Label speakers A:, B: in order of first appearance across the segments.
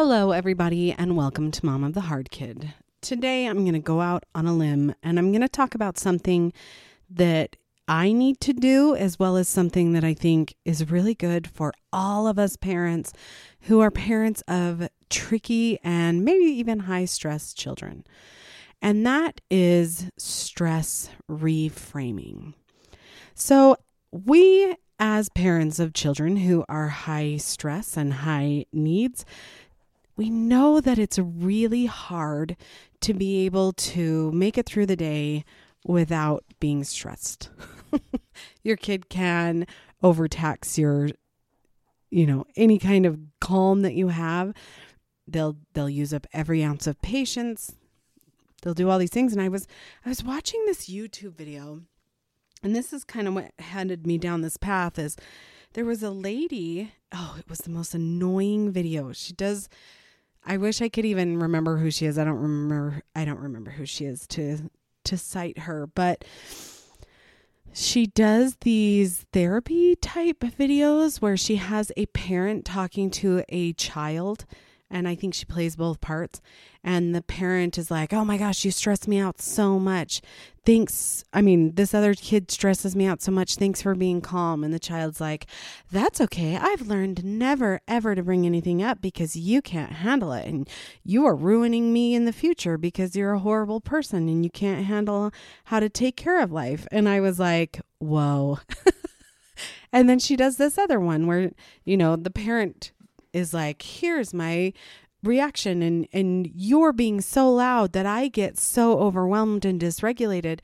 A: Hello, everybody, and welcome to Mom of the Hard Kid. Today, I'm going to go out on a limb and I'm going to talk about something that I need to do, as well as something that I think is really good for all of us parents who are parents of tricky and maybe even high stress children. And that is stress reframing. So, we as parents of children who are high stress and high needs, we know that it's really hard to be able to make it through the day without being stressed. your kid can overtax your you know any kind of calm that you have. They'll they'll use up every ounce of patience. They'll do all these things. And i was i was watching this youtube video and this is kind of what headed me down this path is there was a lady oh it was the most annoying video. She does i wish i could even remember who she is. I don't remember i don't remember who she is to to cite her but she does these therapy type videos where she has a parent talking to a child and I think she plays both parts. And the parent is like, "Oh my gosh, you stress me out so much. Thanks. I mean, this other kid stresses me out so much. Thanks for being calm." And the child's like, "That's okay. I've learned never ever to bring anything up because you can't handle it, and you are ruining me in the future because you're a horrible person and you can't handle how to take care of life." And I was like, "Whoa." and then she does this other one where, you know, the parent is like, here's my reaction and and you're being so loud that I get so overwhelmed and dysregulated.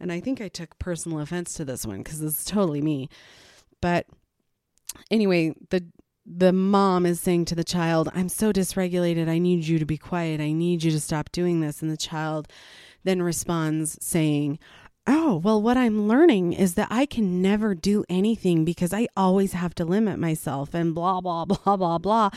A: And I think I took personal offense to this one because is totally me. But anyway, the the mom is saying to the child, I'm so dysregulated. I need you to be quiet. I need you to stop doing this. And the child then responds saying, oh, well, what I'm learning is that I can never do anything because I always have to limit myself and blah, blah, blah, blah, blah.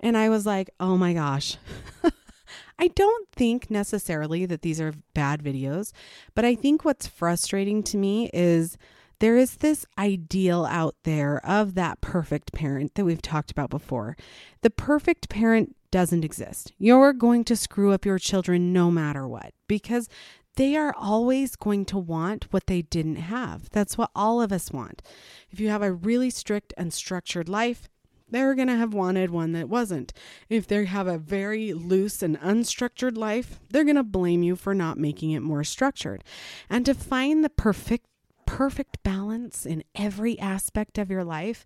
A: And I was like, oh my gosh. I don't think necessarily that these are bad videos, but I think what's frustrating to me is there is this ideal out there of that perfect parent that we've talked about before. The perfect parent doesn't exist. You're going to screw up your children no matter what because they are always going to want what they didn't have. That's what all of us want. If you have a really strict and structured life, they're going to have wanted one that wasn't. If they have a very loose and unstructured life, they're going to blame you for not making it more structured. And to find the perfect perfect balance in every aspect of your life,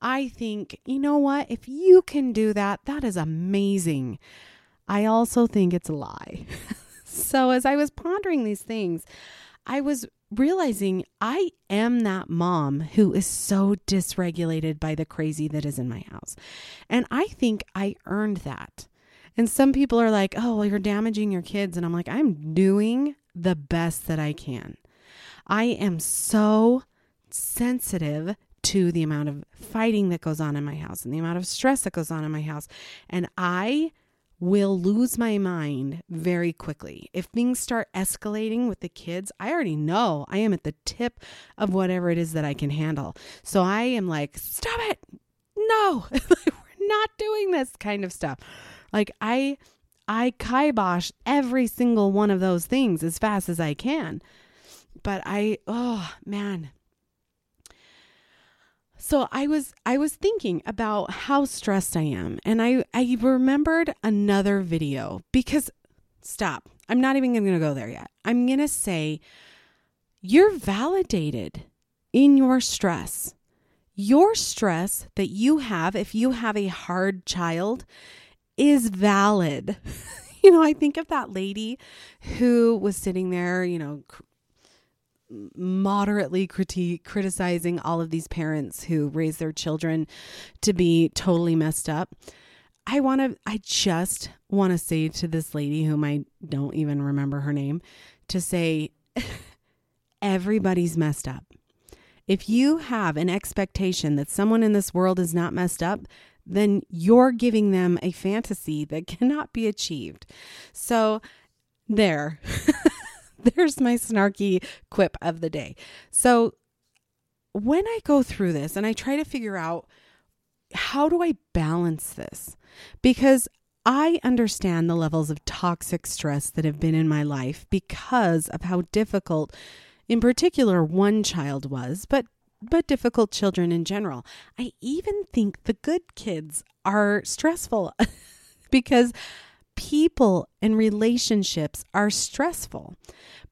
A: I think, you know what? If you can do that, that is amazing. I also think it's a lie. So, as I was pondering these things, I was realizing I am that mom who is so dysregulated by the crazy that is in my house. And I think I earned that. And some people are like, oh, well, you're damaging your kids. And I'm like, I'm doing the best that I can. I am so sensitive to the amount of fighting that goes on in my house and the amount of stress that goes on in my house. And I will lose my mind very quickly. If things start escalating with the kids, I already know I am at the tip of whatever it is that I can handle. So I am like, stop it. No, we're not doing this kind of stuff. Like I I kibosh every single one of those things as fast as I can. But I oh man, so I was I was thinking about how stressed I am and I I remembered another video because stop. I'm not even going to go there yet. I'm going to say you're validated in your stress. Your stress that you have if you have a hard child is valid. you know, I think of that lady who was sitting there, you know, moderately criticizing all of these parents who raise their children to be totally messed up. I want to I just want to say to this lady whom I don't even remember her name to say everybody's messed up. If you have an expectation that someone in this world is not messed up, then you're giving them a fantasy that cannot be achieved. So there. there's my snarky quip of the day. So when I go through this and I try to figure out how do I balance this? Because I understand the levels of toxic stress that have been in my life because of how difficult, in particular, one child was, but but difficult children in general. I even think the good kids are stressful because people and relationships are stressful.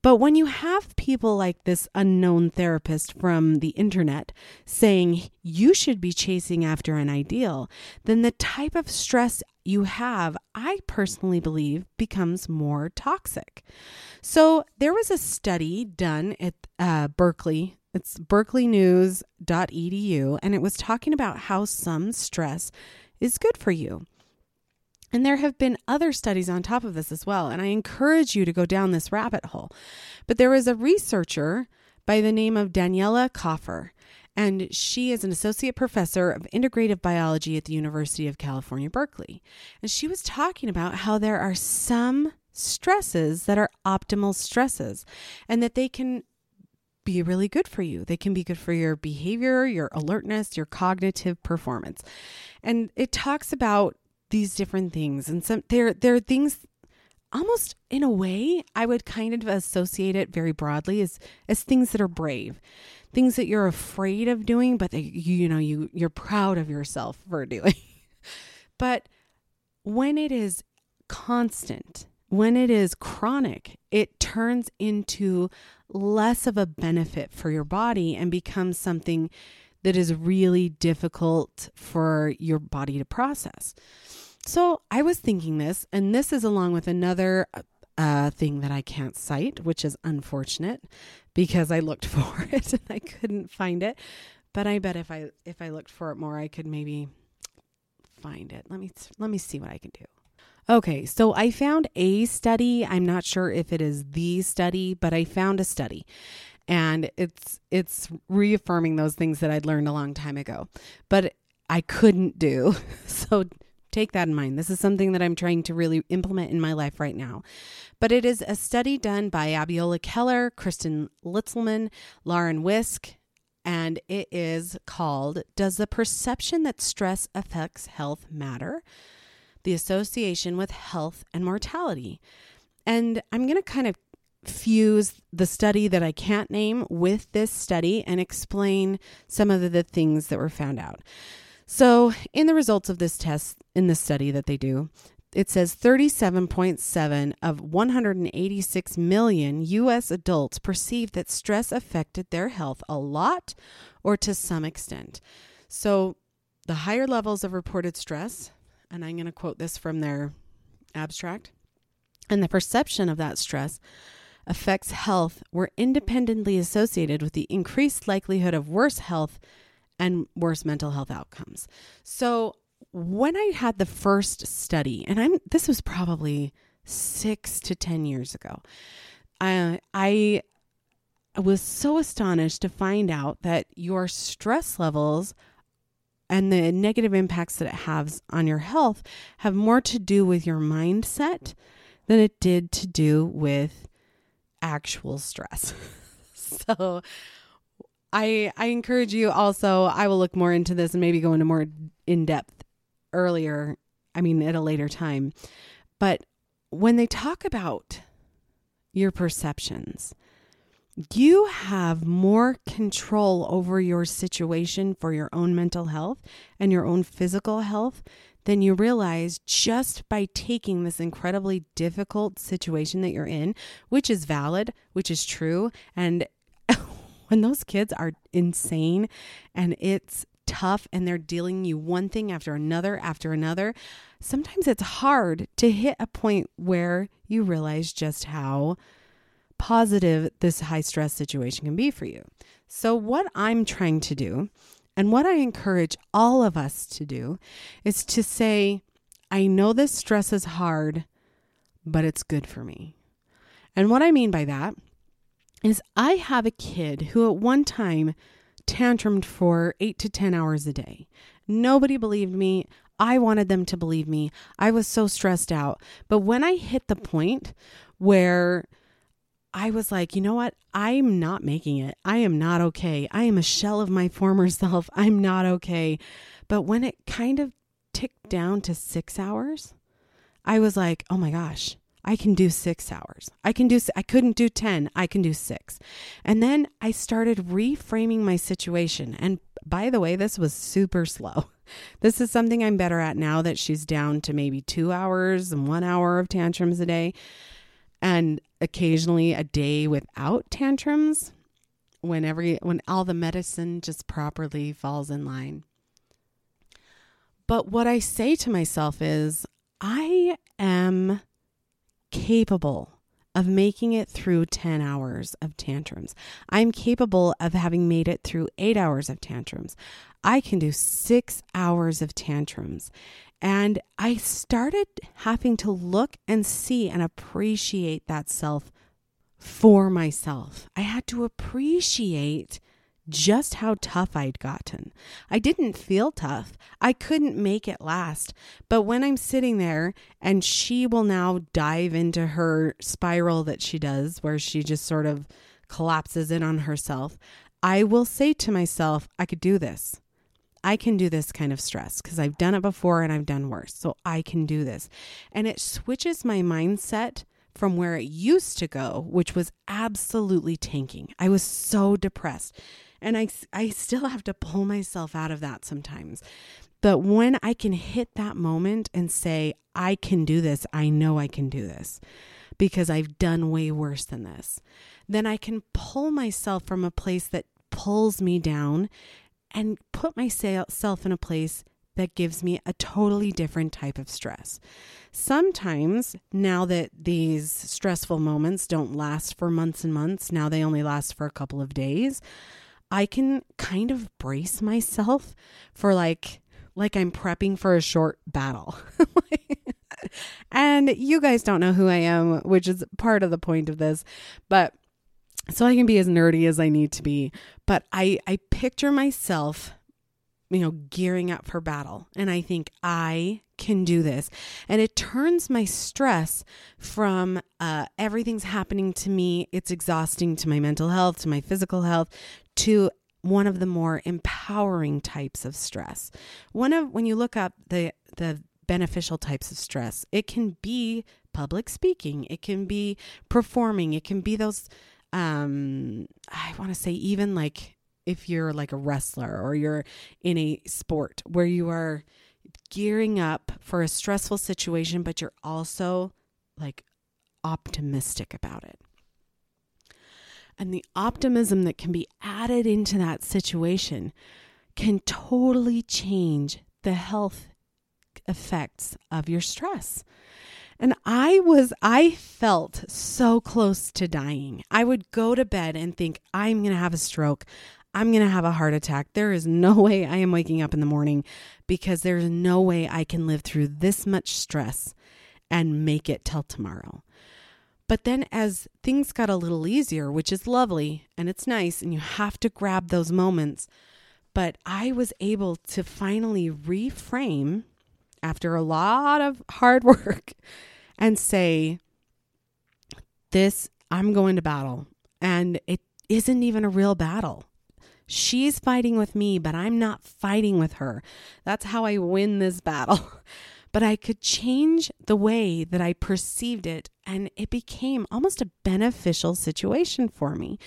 A: But when you have people like this unknown therapist from the internet saying you should be chasing after an ideal, then the type of stress you have, I personally believe, becomes more toxic. So there was a study done at uh, Berkeley. It's berkeleynews.edu, and it was talking about how some stress is good for you. And there have been other studies on top of this as well. And I encourage you to go down this rabbit hole. But there was a researcher by the name of Daniela Kaufer, and she is an associate professor of integrative biology at the University of California, Berkeley. And she was talking about how there are some stresses that are optimal stresses and that they can be really good for you. They can be good for your behavior, your alertness, your cognitive performance. And it talks about these different things and some there there are things almost in a way I would kind of associate it very broadly as as things that are brave. Things that you're afraid of doing but that you, you know you you're proud of yourself for doing. but when it is constant, when it is chronic, it turns into less of a benefit for your body and becomes something that is really difficult for your body to process. So I was thinking this, and this is along with another uh, thing that I can't cite, which is unfortunate because I looked for it and I couldn't find it. But I bet if I if I looked for it more, I could maybe find it. Let me let me see what I can do. Okay, so I found a study. I'm not sure if it is the study, but I found a study and it's it's reaffirming those things that I'd learned a long time ago. But I couldn't do. So take that in mind. This is something that I'm trying to really implement in my life right now. But it is a study done by Abiola Keller, Kristin Litzelman, Lauren Wisk, and it is called Does the Perception That Stress Affects Health Matter? The Association with Health and Mortality. And I'm going to kind of fuse the study that I can't name with this study and explain some of the things that were found out. So, in the results of this test in the study that they do, it says 37.7 of 186 million US adults perceived that stress affected their health a lot or to some extent. So, the higher levels of reported stress, and I'm going to quote this from their abstract, and the perception of that stress affects health were independently associated with the increased likelihood of worse health and worse mental health outcomes. So, when I had the first study, and I'm this was probably six to 10 years ago, I, I was so astonished to find out that your stress levels and the negative impacts that it has on your health have more to do with your mindset than it did to do with actual stress. so I I encourage you also I will look more into this and maybe go into more in depth earlier, I mean at a later time. But when they talk about your perceptions, you have more control over your situation for your own mental health and your own physical health than you realize just by taking this incredibly difficult situation that you're in, which is valid, which is true. And when those kids are insane and it's tough and they're dealing you one thing after another after another, sometimes it's hard to hit a point where you realize just how positive this high stress situation can be for you. So, what I'm trying to do and what I encourage all of us to do is to say, I know this stress is hard, but it's good for me. And what I mean by that is I have a kid who at one time tantrumed for eight to 10 hours a day. Nobody believed me. I wanted them to believe me. I was so stressed out. But when I hit the point where I was like, you know what? I'm not making it. I am not okay. I am a shell of my former self. I'm not okay. But when it kind of ticked down to six hours, I was like, oh my gosh, I can do six hours. I can do, I couldn't do 10. I can do six. And then I started reframing my situation. And by the way, this was super slow. This is something I'm better at now that she's down to maybe two hours and one hour of tantrums a day and occasionally a day without tantrums when every when all the medicine just properly falls in line. But what I say to myself is I am capable of making it through 10 hours of tantrums. I'm capable of having made it through eight hours of tantrums. I can do six hours of tantrums. And I started having to look and see and appreciate that self for myself. I had to appreciate just how tough I'd gotten. I didn't feel tough. I couldn't make it last. But when I'm sitting there and she will now dive into her spiral that she does, where she just sort of collapses in on herself, I will say to myself, I could do this. I can do this kind of stress because I've done it before and I've done worse. So I can do this. And it switches my mindset from where it used to go, which was absolutely tanking. I was so depressed. And I, I still have to pull myself out of that sometimes. But when I can hit that moment and say, I can do this, I know I can do this because I've done way worse than this, then I can pull myself from a place that pulls me down and put myself in a place that gives me a totally different type of stress. Sometimes, now that these stressful moments don't last for months and months, now they only last for a couple of days, I can kind of brace myself for like like I'm prepping for a short battle. and you guys don't know who I am, which is part of the point of this, but so I can be as nerdy as I need to be, but I I picture myself you know, gearing up for battle. And I think I can do this. And it turns my stress from uh, everything's happening to me, it's exhausting to my mental health, to my physical health, to one of the more empowering types of stress. One of when you look up the the beneficial types of stress, it can be public speaking, it can be performing, it can be those um I want to say even like if you're like a wrestler or you're in a sport where you are gearing up for a stressful situation, but you're also like optimistic about it. And the optimism that can be added into that situation can totally change the health effects of your stress. And I was, I felt so close to dying. I would go to bed and think, I'm going to have a stroke. I'm going to have a heart attack. There is no way I am waking up in the morning because there's no way I can live through this much stress and make it till tomorrow. But then, as things got a little easier, which is lovely and it's nice, and you have to grab those moments, but I was able to finally reframe after a lot of hard work and say, This, I'm going to battle. And it isn't even a real battle. She's fighting with me, but I'm not fighting with her. That's how I win this battle. but I could change the way that I perceived it, and it became almost a beneficial situation for me.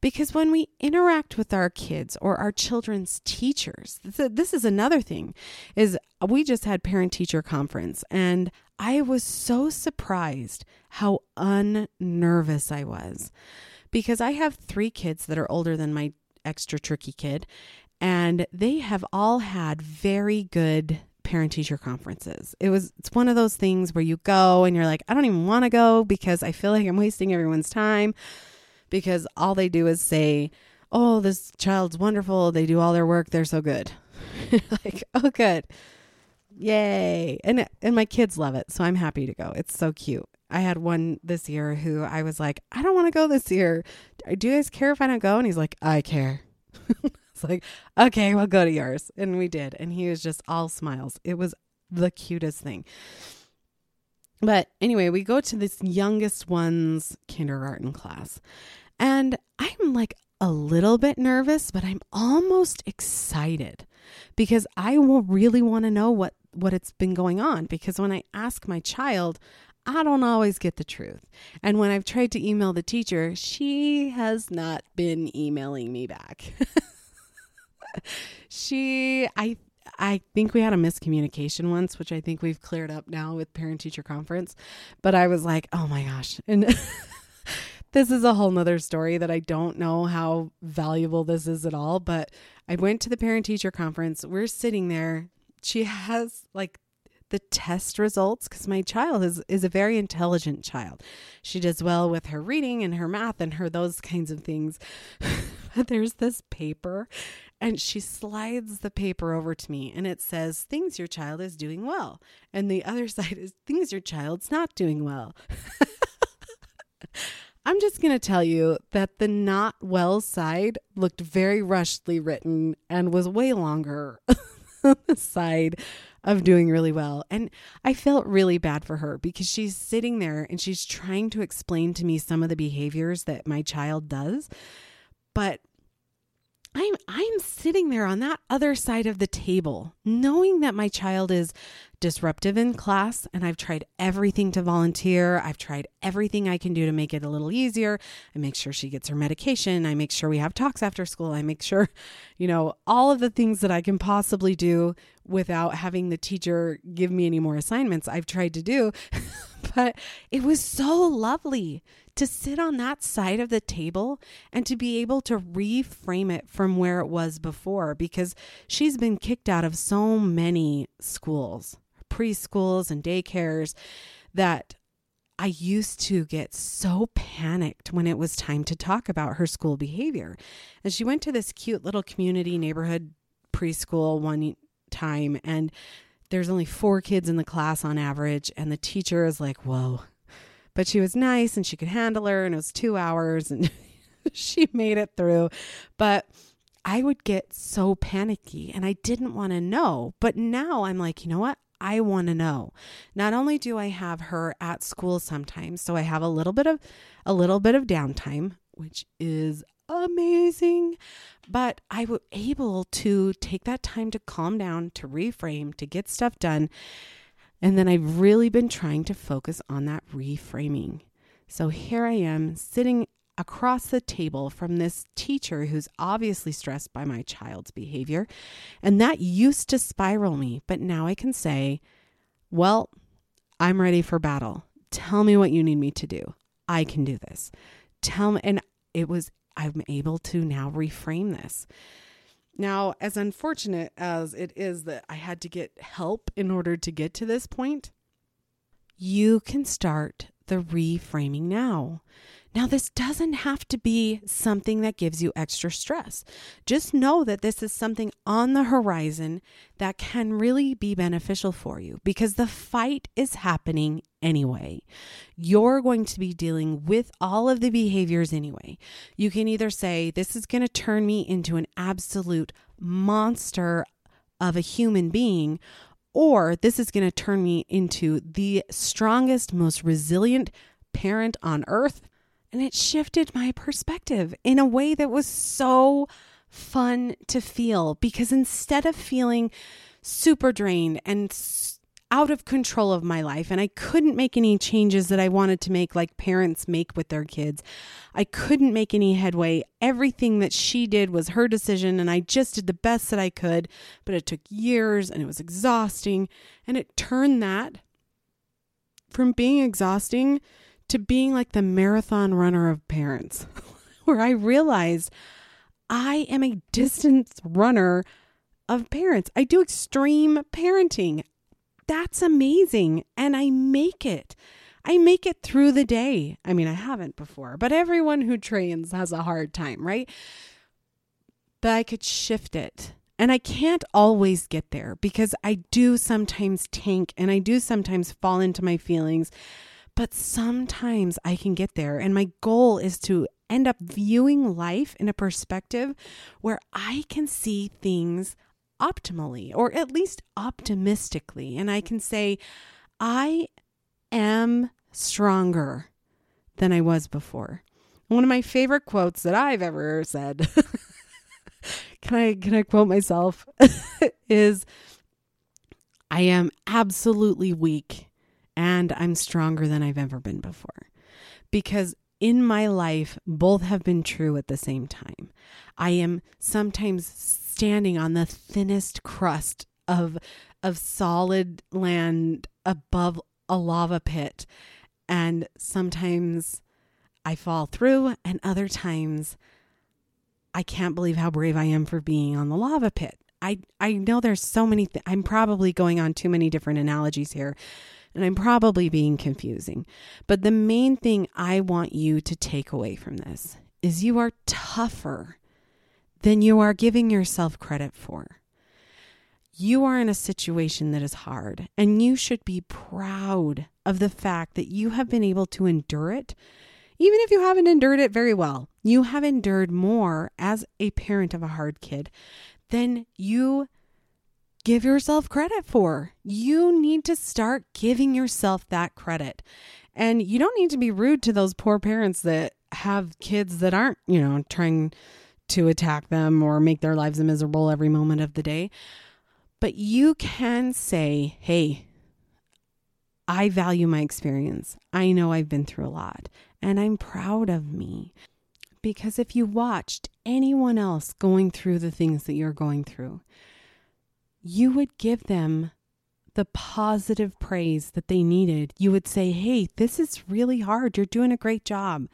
A: Because when we interact with our kids or our children's teachers, this is another thing, is we just had parent teacher conference, and I was so surprised how unnervous I was because I have three kids that are older than my extra tricky kid. And they have all had very good parent teacher conferences. It was it's one of those things where you go and you're like, I don't even want to go because I feel like I'm wasting everyone's time because all they do is say, "Oh, this child's wonderful. They do all their work. They're so good." like, "Oh, good. Yay." And and my kids love it, so I'm happy to go. It's so cute. I had one this year who I was like, I don't want to go this year. Do you guys care if I don't go? And he's like, I care. it's like, okay, we'll go to yours. And we did. And he was just all smiles. It was the cutest thing. But anyway, we go to this youngest one's kindergarten class. And I'm like a little bit nervous, but I'm almost excited because I will really want to know what what it's been going on because when I ask my child, I don't always get the truth. And when I've tried to email the teacher, she has not been emailing me back. she I I think we had a miscommunication once, which I think we've cleared up now with parent teacher conference. But I was like, oh my gosh. And this is a whole nother story that I don't know how valuable this is at all. But I went to the parent teacher conference. We're sitting there. She has like the test results because my child is is a very intelligent child. She does well with her reading and her math and her those kinds of things. But there's this paper and she slides the paper over to me and it says things your child is doing well and the other side is things your child's not doing well. I'm just going to tell you that the not well side looked very rushedly written and was way longer on side of doing really well. And I felt really bad for her because she's sitting there and she's trying to explain to me some of the behaviors that my child does. But I'm I'm sitting there on that other side of the table, knowing that my child is disruptive in class and I've tried everything to volunteer. I've tried everything I can do to make it a little easier. I make sure she gets her medication. I make sure we have talks after school. I make sure, you know, all of the things that I can possibly do without having the teacher give me any more assignments. I've tried to do. but it was so lovely to sit on that side of the table and to be able to reframe it from where it was before because she's been kicked out of so many schools, preschools and daycares that I used to get so panicked when it was time to talk about her school behavior. And she went to this cute little community neighborhood preschool one time and there's only four kids in the class on average and the teacher is like, "Whoa, but she was nice and she could handle her and it was two hours and she made it through. But i would get so panicky and i didn't want to know. But now i'm like you know what? I want to know. Not only do I have her at school sometimes, so I have a little bit of a little bit of downtime, which is amazing, but I was able to take that time to calm down, to reframe, to get stuff done and then I've really been trying to focus on that reframing. So here I am sitting across the table from this teacher who's obviously stressed by my child's behavior. And that used to spiral me, but now I can say, well, I'm ready for battle. Tell me what you need me to do. I can do this. Tell me. And it was, I'm able to now reframe this. Now, as unfortunate as it is that I had to get help in order to get to this point, you can start the reframing now. Now, this doesn't have to be something that gives you extra stress. Just know that this is something on the horizon that can really be beneficial for you because the fight is happening anyway. You're going to be dealing with all of the behaviors anyway. You can either say, This is going to turn me into an absolute monster of a human being, or this is going to turn me into the strongest, most resilient parent on earth and it shifted my perspective in a way that was so fun to feel because instead of feeling super drained and out of control of my life and I couldn't make any changes that I wanted to make like parents make with their kids. I couldn't make any headway. Everything that she did was her decision and I just did the best that I could, but it took years and it was exhausting and it turned that from being exhausting to being like the marathon runner of parents, where I realized I am a distance runner of parents. I do extreme parenting. That's amazing. And I make it. I make it through the day. I mean, I haven't before, but everyone who trains has a hard time, right? But I could shift it. And I can't always get there because I do sometimes tank and I do sometimes fall into my feelings but sometimes I can get there. And my goal is to end up viewing life in a perspective where I can see things optimally or at least optimistically. And I can say, I am stronger than I was before. One of my favorite quotes that I've ever said. can I can I quote myself is I am absolutely weak and I'm stronger than I've ever been before. Because in my life, both have been true at the same time. I am sometimes standing on the thinnest crust of of solid land above a lava pit and sometimes I fall through and other times I can't believe how brave I am for being on the lava pit. I I know there's so many th- I'm probably going on too many different analogies here and I'm probably being confusing. But the main thing I want you to take away from this is you are tougher than you are giving yourself credit for. You are in a situation that is hard, and you should be proud of the fact that you have been able to endure it. Even if you haven't endured it very well, you have endured more as a parent of a hard kid than you give yourself credit for. You need to start giving yourself that credit. And you don't need to be rude to those poor parents that have kids that aren't, you know, trying to attack them or make their lives miserable every moment of the day. But you can say, hey, I value my experience. I know I've been through a lot and I'm proud of me. Because if you watched anyone else going through the things that you're going through, you would give them the positive praise that they needed. You would say, Hey, this is really hard. You're doing a great job.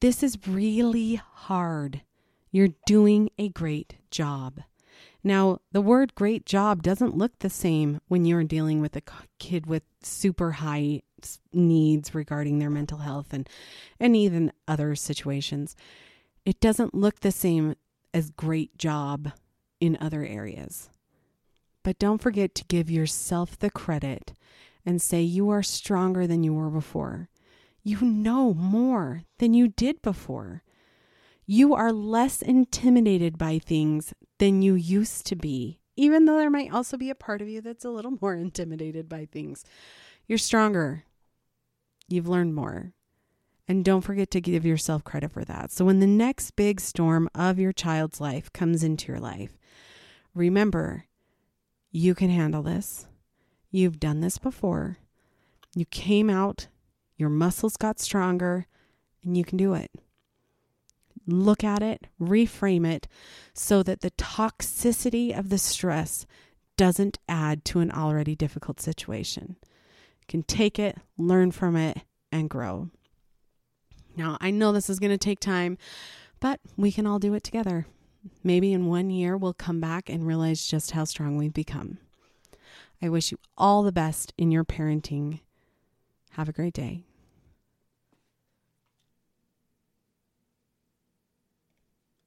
A: This is really hard. You're doing a great job. Now, the word great job doesn't look the same when you're dealing with a kid with super high needs regarding their mental health and, and even other situations. It doesn't look the same as great job in other areas. But don't forget to give yourself the credit and say you are stronger than you were before. You know more than you did before. You are less intimidated by things than you used to be, even though there might also be a part of you that's a little more intimidated by things. You're stronger. You've learned more. And don't forget to give yourself credit for that. So when the next big storm of your child's life comes into your life, remember you can handle this. You've done this before. You came out, your muscles got stronger, and you can do it. Look at it, reframe it so that the toxicity of the stress doesn't add to an already difficult situation. You can take it, learn from it, and grow. Now, I know this is going to take time, but we can all do it together. Maybe in one year, we'll come back and realize just how strong we've become. I wish you all the best in your parenting. Have a great day.